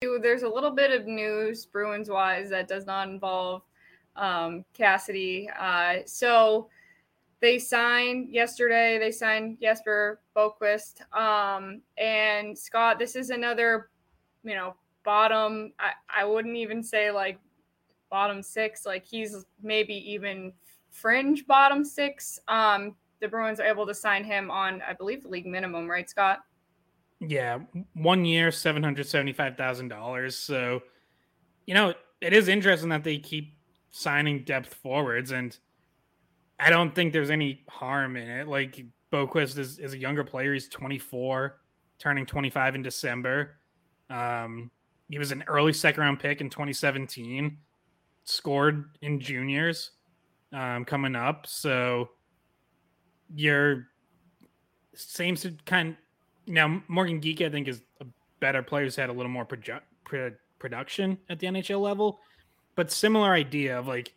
There's a little bit of news Bruins wise that does not involve um, Cassidy. Uh, so they signed yesterday. They signed Jesper Boqvist. Um, and Scott, this is another, you know, bottom. I, I wouldn't even say like bottom six. Like he's maybe even fringe bottom six. Um, the Bruins are able to sign him on, I believe, the league minimum, right, Scott? Yeah, one year, seven hundred seventy-five thousand dollars. So, you know, it is interesting that they keep signing depth forwards, and I don't think there's any harm in it. Like Boqvist is, is a younger player; he's twenty-four, turning twenty-five in December. Um, he was an early second-round pick in 2017, scored in juniors um, coming up. So, you're to kind now, Morgan Geekie, I think, is a better player who's had a little more produ- pro- production at the NHL level, but similar idea of like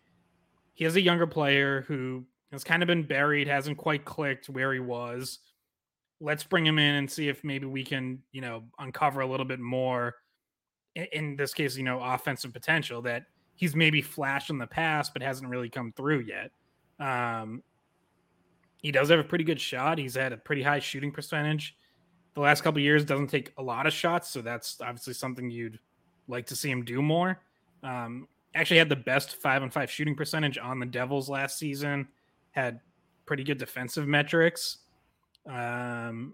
he is a younger player who has kind of been buried, hasn't quite clicked where he was. Let's bring him in and see if maybe we can, you know, uncover a little bit more. In, in this case, you know, offensive potential that he's maybe flashed in the past, but hasn't really come through yet. Um, he does have a pretty good shot. He's had a pretty high shooting percentage the last couple years doesn't take a lot of shots, so that's obviously something you'd like to see him do more. Um, actually had the best five on five shooting percentage on the Devils last season. Had pretty good defensive metrics. Um,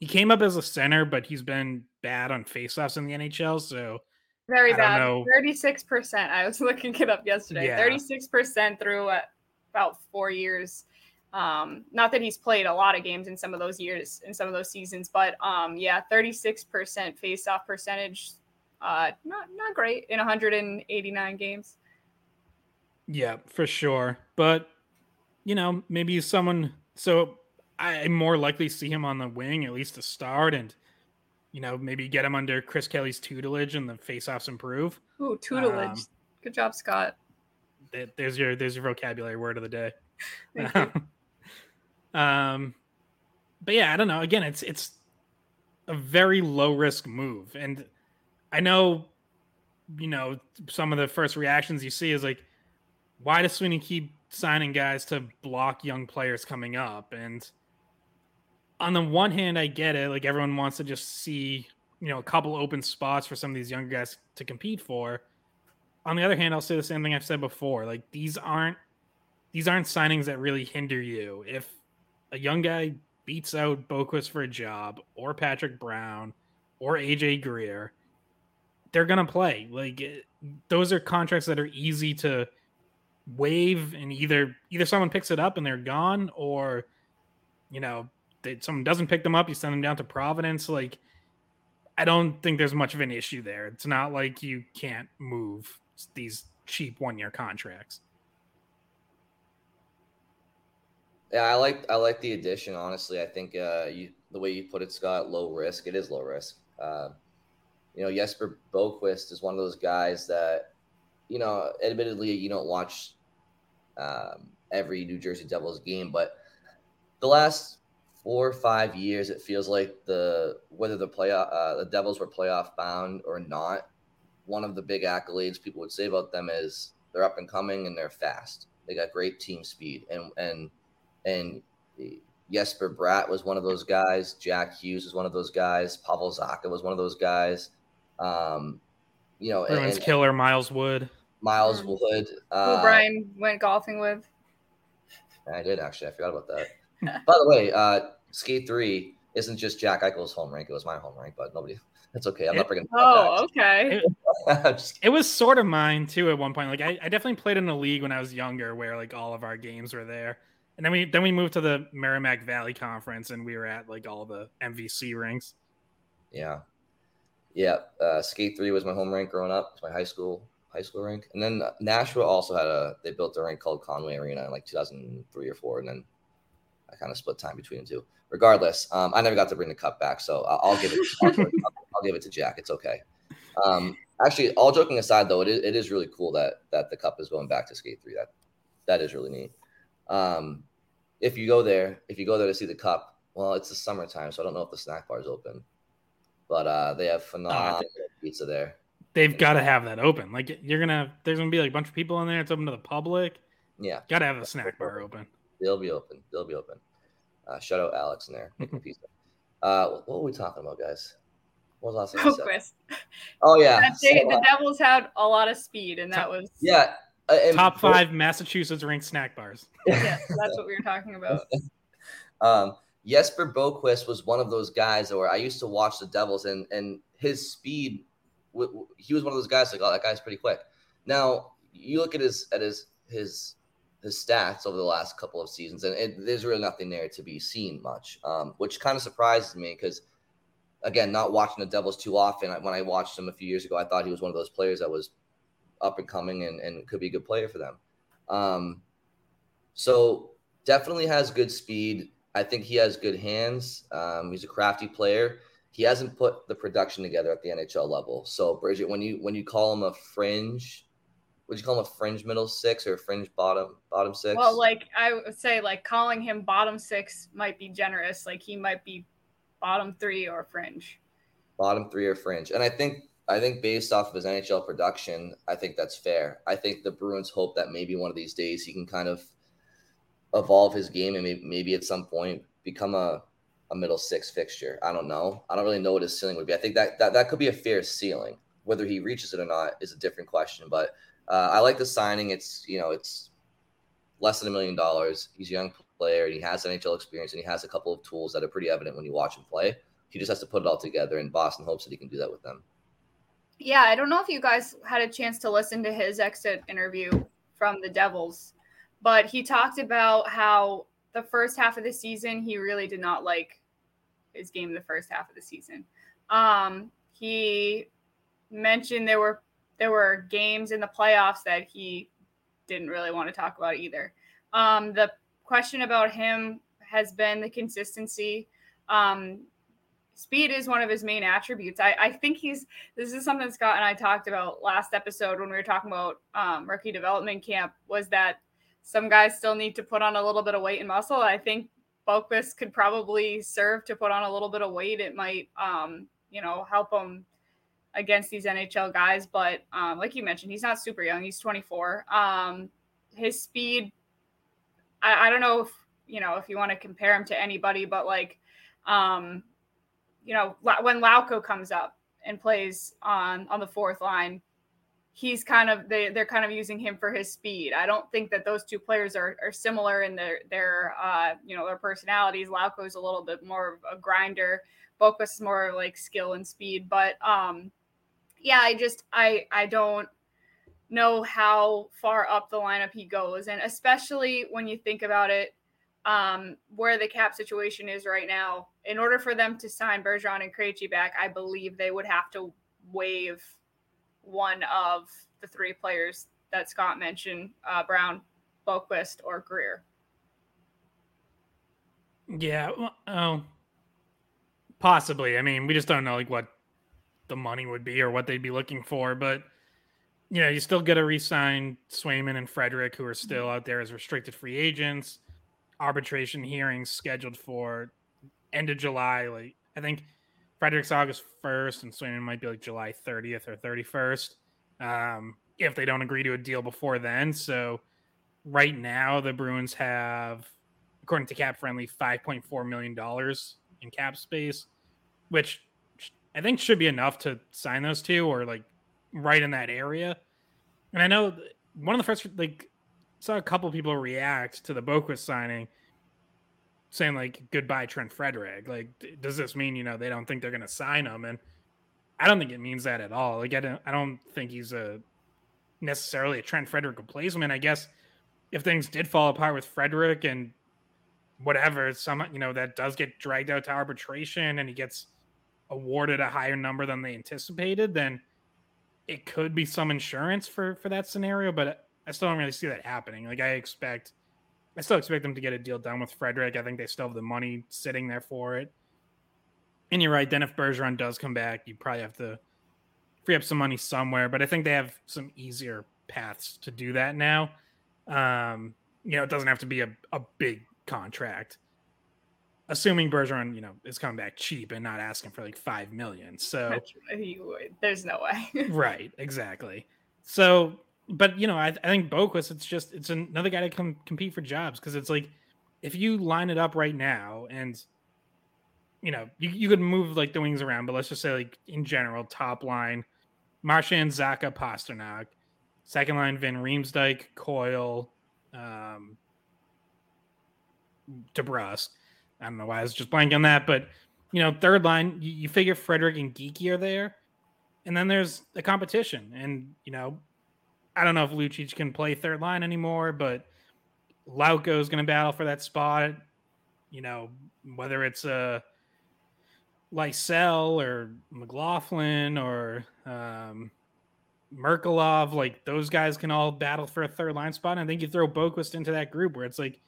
he came up as a center, but he's been bad on faceoffs in the NHL. So very bad. Thirty-six percent. I was looking it up yesterday. Thirty-six percent through uh, about four years. Um, not that he's played a lot of games in some of those years, in some of those seasons, but um, yeah, 36% face-off percentage, uh, not not great in 189 games. Yeah, for sure. But you know, maybe someone. So I'm more likely see him on the wing at least to start, and you know, maybe get him under Chris Kelly's tutelage, and the face-offs improve. Ooh, tutelage. Um, Good job, Scott. There's your there's your vocabulary word of the day. Um, but yeah, I don't know. Again, it's it's a very low risk move, and I know, you know, some of the first reactions you see is like, why does Sweeney keep signing guys to block young players coming up? And on the one hand, I get it. Like everyone wants to just see, you know, a couple open spots for some of these younger guys to compete for. On the other hand, I'll say the same thing I've said before. Like these aren't these aren't signings that really hinder you. If a young guy beats out Boqvist for a job, or Patrick Brown, or AJ Greer, they're gonna play. Like eh, those are contracts that are easy to waive, and either either someone picks it up and they're gone, or you know, they, someone doesn't pick them up, you send them down to Providence. Like I don't think there's much of an issue there. It's not like you can't move these cheap one year contracts. Yeah, I like I like the addition. Honestly, I think uh, you the way you put it, Scott, low risk. It is low risk. Uh, you know, Jesper Boqvist is one of those guys that, you know, admittedly you don't watch um, every New Jersey Devils game, but the last four or five years, it feels like the whether the play uh, the Devils were playoff bound or not, one of the big accolades people would say about them is they're up and coming and they're fast. They got great team speed and and and Jesper Bratt was one of those guys. Jack Hughes was one of those guys. Pavel Zacha was one of those guys. Um, you know, Bruins and, killer Miles Wood. Miles mm. Wood. Uh, Who Brian went golfing with. I did actually. I forgot about that. By the way, uh, Skate Three isn't just Jack Eichel's home rank; it was my home rank. But nobody, that's okay. I'm it, not bringing. Oh, okay. It, it, was sort of mine too at one point. Like I, I definitely played in a league when I was younger, where like all of our games were there. And then we then we moved to the Merrimack Valley Conference, and we were at like all the MVC rinks. Yeah, yeah. Uh, Skate Three was my home rank growing up. It's my high school high school rink, and then Nashua also had a they built a rink called Conway Arena in like 2003 or four, and then I kind of split time between the two. Regardless, um, I never got to bring the cup back, so I'll, I'll give it. I'll, I'll, give it to Jack. It's okay. Um, actually, all joking aside, though, it is, it is really cool that that the cup is going back to Skate Three. That that is really neat. Um, if you go there, if you go there to see the cup, well, it's the summertime, so I don't know if the snack bar is open, but uh, they have phenomenal uh, pizza there. They've got to have that open. Like you're gonna, there's gonna be like a bunch of people in there. It's open to the public. Yeah, got to have the snack bar open. They'll be open. They'll be open. Uh, shout out Alex in there making pizza. Uh, what were we talking about, guys? What was the last thing? Oh yeah, so, uh, the Devils had a lot of speed, and that was yeah. Uh, Top five Massachusetts ranked snack bars. yes, that's what we were talking about. um, Jesper Boqvist was one of those guys where I used to watch the Devils, and and his speed, he was one of those guys like, oh, that guy's pretty quick. Now you look at his at his his his stats over the last couple of seasons, and it, there's really nothing there to be seen much, um, which kind of surprises me because, again, not watching the Devils too often. When I watched him a few years ago, I thought he was one of those players that was up and coming and, and could be a good player for them. Um, so definitely has good speed. I think he has good hands. Um, he's a crafty player. He hasn't put the production together at the NHL level. So Bridget, when you when you call him a fringe, would you call him a fringe middle six or a fringe bottom bottom six? Well, like I would say, like calling him bottom six might be generous. Like he might be bottom three or fringe. Bottom three or fringe, and I think I think based off of his NHL production, I think that's fair. I think the Bruins hope that maybe one of these days he can kind of evolve his game and maybe, maybe at some point become a, a middle six fixture. I don't know. I don't really know what his ceiling would be. I think that, that that could be a fair ceiling. Whether he reaches it or not is a different question. But uh, I like the signing. It's you know it's less than a million dollars. He's a young player and he has NHL experience and he has a couple of tools that are pretty evident when you watch him play. He just has to put it all together, and Boston hopes that he can do that with them. Yeah, I don't know if you guys had a chance to listen to his exit interview from the Devils, but he talked about how the first half of the season he really did not like his game the first half of the season. Um, he mentioned there were there were games in the playoffs that he didn't really want to talk about either. Um, the question about him has been the consistency. Um, speed is one of his main attributes. I, I think he's this is something Scott and I talked about last episode when we were talking about um, rookie development camp was that some guys still need to put on a little bit of weight and muscle. I think Boqvist could probably serve to put on a little bit of weight. It might um, you know help him against these NHL guys. But um, like you mentioned, he's not super young. He's 24. Um, his speed, I, I don't know if you know if you want to compare him to anybody, but like um, you know, when Lauko comes up and plays on on the fourth line, he's kind of they they're kind of using him for his speed. I don't think that those two players are, are similar in their their uh, you know their personalities. Lauko's a little bit more of a grinder. Boqvist is more like skill and speed. But um, yeah, I just I I don't know how far up the lineup he goes, and especially when you think about it um, where the cap situation is right now, in order for them to sign Bergeron and Krejci back, I believe they would have to waive one of the three players that Scott mentioned: uh, Brown, Boqvist, or Greer. Yeah, well, oh, possibly. I mean, we just don't know like what the money would be or what they'd be looking for, but you know, you still get to re-sign Swayman and Frederic, who are still out there as restricted free agents arbitration hearings scheduled for end of July. Like I think Frederic's August first, and Swayman might be like July thirtieth or thirty first. Um, if they don't agree to a deal before then. So right now the Bruins have, according to Cap Friendly, five point four million dollars in cap space, which I think should be enough to sign those two or like right in that area. And I know one of the first like saw a couple people react to the Boqvist signing saying like goodbye Trent Frederic. Like does this mean, you know, they don't think they're going to sign him and I don't think it means that at all. Like I don't I don't think he's a necessarily a Trent Frederic replacement. I guess if things did fall apart with Frederic and whatever, some you know that does get dragged out to arbitration and he gets awarded a higher number than they anticipated, then it could be some insurance for for that scenario. But I still don't really see that happening. Like I expect, I still expect them to get a deal done with Frederic. I think they still have the money sitting there for it. And you're right. Then if Bergeron does come back, you probably have to free up some money somewhere. But I think they have some easier paths to do that now. Um, you know, it doesn't have to be a, a big contract. Assuming Bergeron, you know, is coming back cheap and not asking for like five million. So there's no way. right, exactly. So, but you know, I, I think Boqvist, it's just it's another guy to come compete for jobs because it's like if you line it up right now and you know, you, you could move like the wings around, but let's just say like in general, top line, Marchand, Zacha, Pastrnak, second line, Van Riemsdyk, Coyle, um, DeBrusk. I don't know why I was just blanking on that, but you know, third line, you, you figure Frederic and Geekie are there, and then there's the competition, and you know, I don't know if Lucic can play third line anymore, but Lauko is going to battle for that spot. You know, whether it's a uh, Lysell or McLaughlin or um, Merkulov, like those guys can all battle for a third line spot. And I think you throw Boqvist into that group where it's like,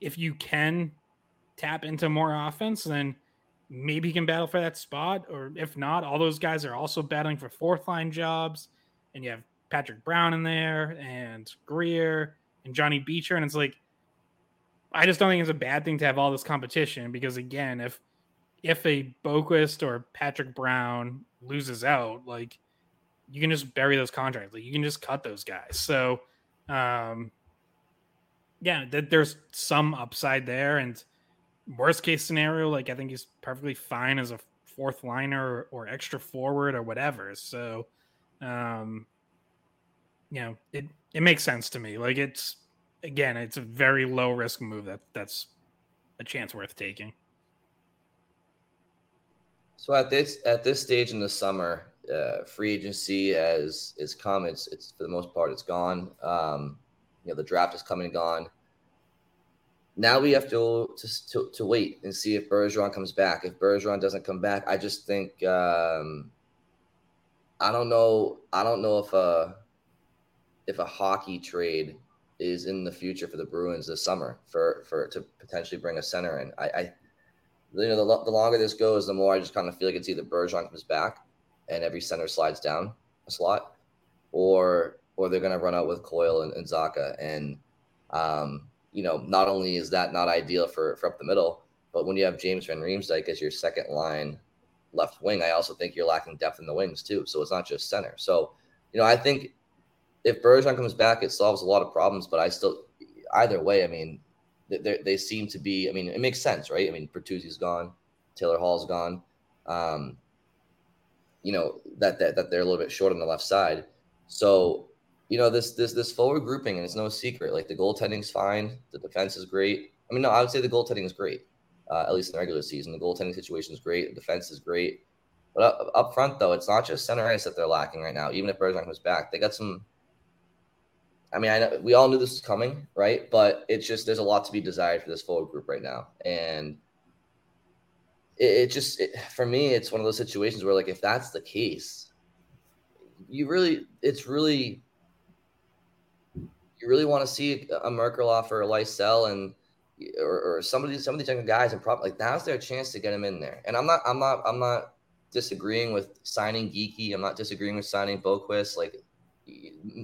if you can tap into more offense, then maybe he can battle for that spot. Or if not, all those guys are also battling for fourth line jobs. And you have Patrick Brown in there and Greer and Johnny Beecher. And it's like, I just don't think it's a bad thing to have all this competition because again, if if a Boqvist or Patrick Brown loses out, like you can just bury those contracts. Like you can just cut those guys. So um yeah, that there's some upside there. And worst case scenario, like I think he's perfectly fine as a fourth liner or, or extra forward or whatever. So, um, you know, it it makes sense to me. Like it's again, it's a very low risk move that that's a chance worth taking. So at this at this stage in the summer, uh, free agency has is come. It's it's for the most part it's gone. Um, you know the draft is coming and gone. Now we have to, to to to wait and see if Bergeron comes back. If Bergeron doesn't come back, I just think um, I don't know. I don't know if a if a hockey trade is in the future for the Bruins this summer for for to potentially bring a center in. I, I you know the, the longer this goes, the more I just kind of feel like it's either Bergeron comes back and every center slides down a slot, or or they're going to run out with Coyle and, and Zacha. And, um, you know, not only is that not ideal for, for up the middle, but when you have James Van Riemsdyk as your second line left wing, I also think you're lacking depth in the wings too. So it's not just center. So, you know, I think if Bergeron comes back, it solves a lot of problems. But I still, either way, I mean, they, seem to be. I mean, it makes sense, right? I mean, Bertuzzi's gone, Taylor Hall's gone. Um, you know that, that that they're a little bit short on the left side. So you know this this this forward grouping, and it's no secret. Like the goaltending's fine, the defense is great. I mean, no, I would say the goaltending is great. Uh, at least in the regular season, the goaltending situation is great. The defense is great. But up, up front, though, it's not just center ice that they're lacking right now. Even if Bergeron comes back, they got some. I mean, I know we all knew this was coming, right? But it's just there's a lot to be desired for this forward group right now, and it, it just it, for me, it's one of those situations where like if that's the case, you really it's really you really want to see a Merkulov or a Lysell and or, or somebody some of these younger guys and probably like now's their chance to get them in there. And I'm not I'm not I'm not disagreeing with signing Geekie. I'm not disagreeing with signing Boqvist. Like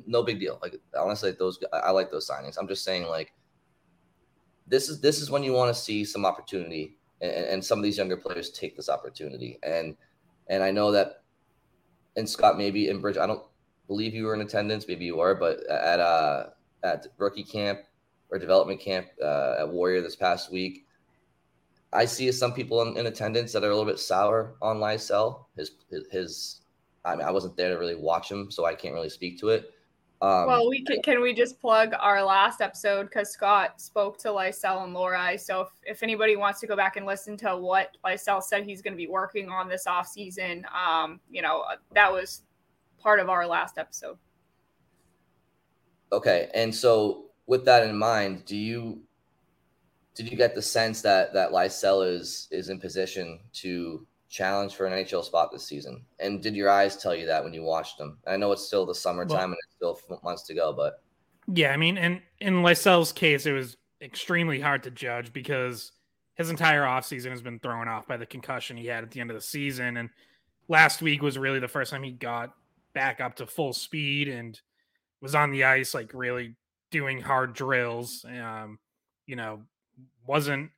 no big deal. Like honestly, those I like those signings. I'm just saying like this is this is when you want to see some opportunity and, and some of these younger players take this opportunity. And and I know that and Scott maybe in Bridge, I don't believe you were in attendance, maybe you were, but at uh at rookie camp or development camp uh, at Warrior this past week, I see some people in, in, attendance that are a little bit sour on Lysell. His, his I mean, I wasn't there to really watch him, so I can't really speak to it. Um, well, we can, can we just plug our last episode because Scott spoke to Lysell and Laura. So if, if anybody wants to go back and listen to what Lysell said he's going to be working on this off season, um, you know, that was part of our last episode. Okay, and so with that in mind, do you did you get the sense that that Lysell is is in position to challenge for an NHL spot this season? And did your eyes tell you that when you watched them? I know it's still the summertime well, and it's still months to go, but yeah, I mean, and in Lysell's case, it was extremely hard to judge because his entire offseason has been thrown off by the concussion he had at the end of the season. And last week was really the first time he got back up to full speed and was on the ice, like really doing hard drills. Um, you know, wasn't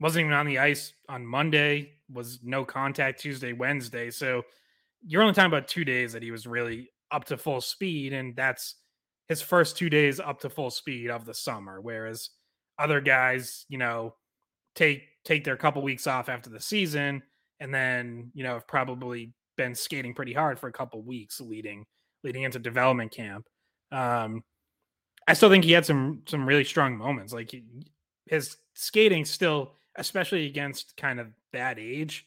wasn't even on the ice on Monday, was no contact Tuesday, Wednesday. So you're only talking about two days that he was really up to full speed, and that's his first two days up to full speed of the summer. Whereas other guys, you know, take take their couple weeks off after the season and then, you know, have probably been skating pretty hard for a couple weeks leading leading into development camp. Um I still think he had some some really strong moments. Like his skating still, especially against kind of that age,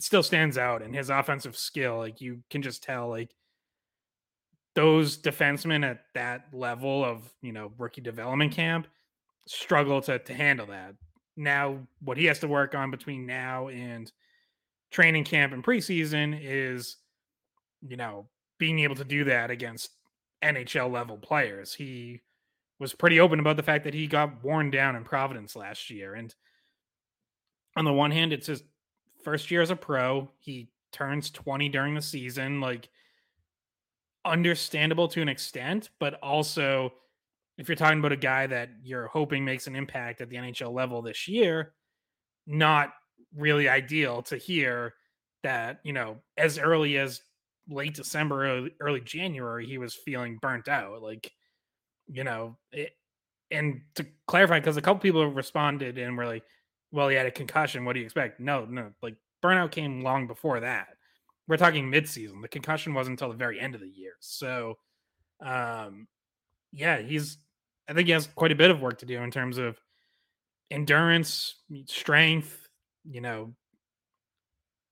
still stands out. And his offensive skill, like you can just tell, like those defensemen at that level of you know rookie development camp struggle to to handle that. Now, what he has to work on between now and training camp and preseason is, you know, being able to do that against NHL level players. He was pretty open about the fact that he got worn down in Providence last year. And on the one hand, it's his first year as a pro. He turns 20 during the season. Like, understandable to an extent, but also if you're talking about a guy that you're hoping makes an impact at the NHL level this year, not really ideal to hear that, you know, as early as late December, early, January, he was feeling burnt out. Like, you know, it, and to clarify, because a couple people responded and were like, well, he had a concussion. What do you expect? No, no, like burnout came long before that. We're talking midseason. The concussion wasn't until the very end of the year. So, um, yeah, he's, I think he has quite a bit of work to do in terms of endurance, strength, you know,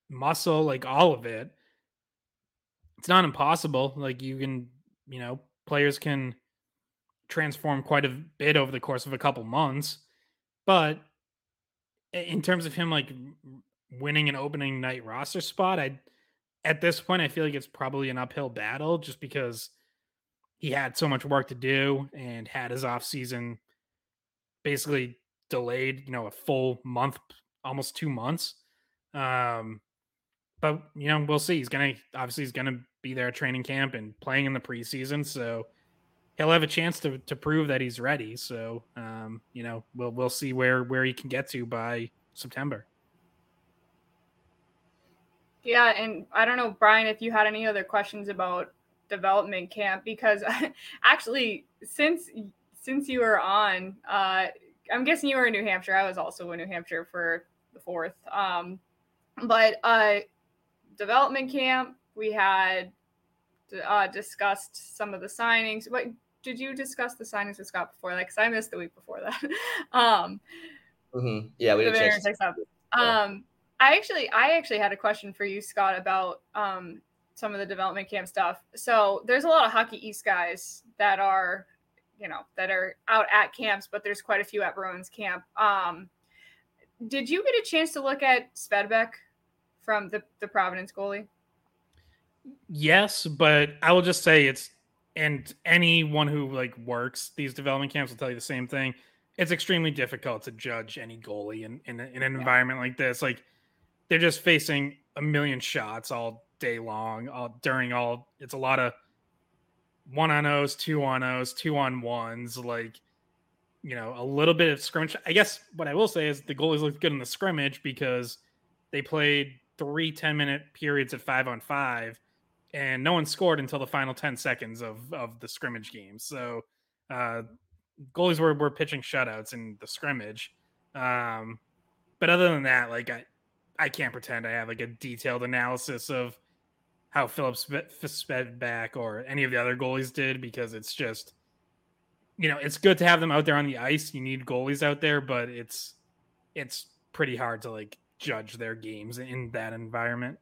muscle, like all of it. It's not impossible. Like you can, you know, players can transform quite a bit over the course of a couple months. But in terms of him like winning an opening night roster spot, I at this point I feel like it's probably an uphill battle just because he had so much work to do and had his off season basically delayed, you know, a full month, almost 2 months. Um but you know, we'll see. He's going to obviously he's going to be there at training camp and playing in the preseason, so he'll have a chance to to prove that he's ready. So, um, you know, we'll we'll see where where he can get to by September. Yeah, and I don't know, Brian, if you had any other questions about development camp, because actually, since since you were on, uh, I'm guessing you were in New Hampshire. I was also in New Hampshire for the fourth. Um, but uh, development camp, we had uh, discussed some of the signings. But did you discuss the signings with Scott before? Like, cause I missed the week before that. um, mm-hmm. Yeah, we did. Um, I actually, I actually had a question for you, Scott, about um, some of the development camp stuff. So there's a lot of Hockey East guys that are, you know, that are out at camps, but there's quite a few at Bruins camp. Um, did you get a chance to look at Svedebäck from the, the Providence goalie? Yes, but I will just say it's and anyone who like works these development camps will tell you the same thing. It's extremely difficult to judge any goalie in, in, in an yeah. environment like this. Like they're just facing a million shots all day long, all during all it's a lot of one on O's, two on O's, two on ones, like you know, a little bit of scrimmage. I guess what I will say is the goalies looked good in the scrimmage because they played three 10 minute periods at five on five and no one scored until the final 10 seconds of, of the scrimmage game. So uh, goalies were, were pitching shutouts in the scrimmage. Um, but other than that, like I, I can't pretend I have like a detailed analysis of how Phillips sped back or any of the other goalies did because it's just, you know, it's good to have them out there on the ice. You need goalies out there, but it's, it's pretty hard to like judge their games in that environment.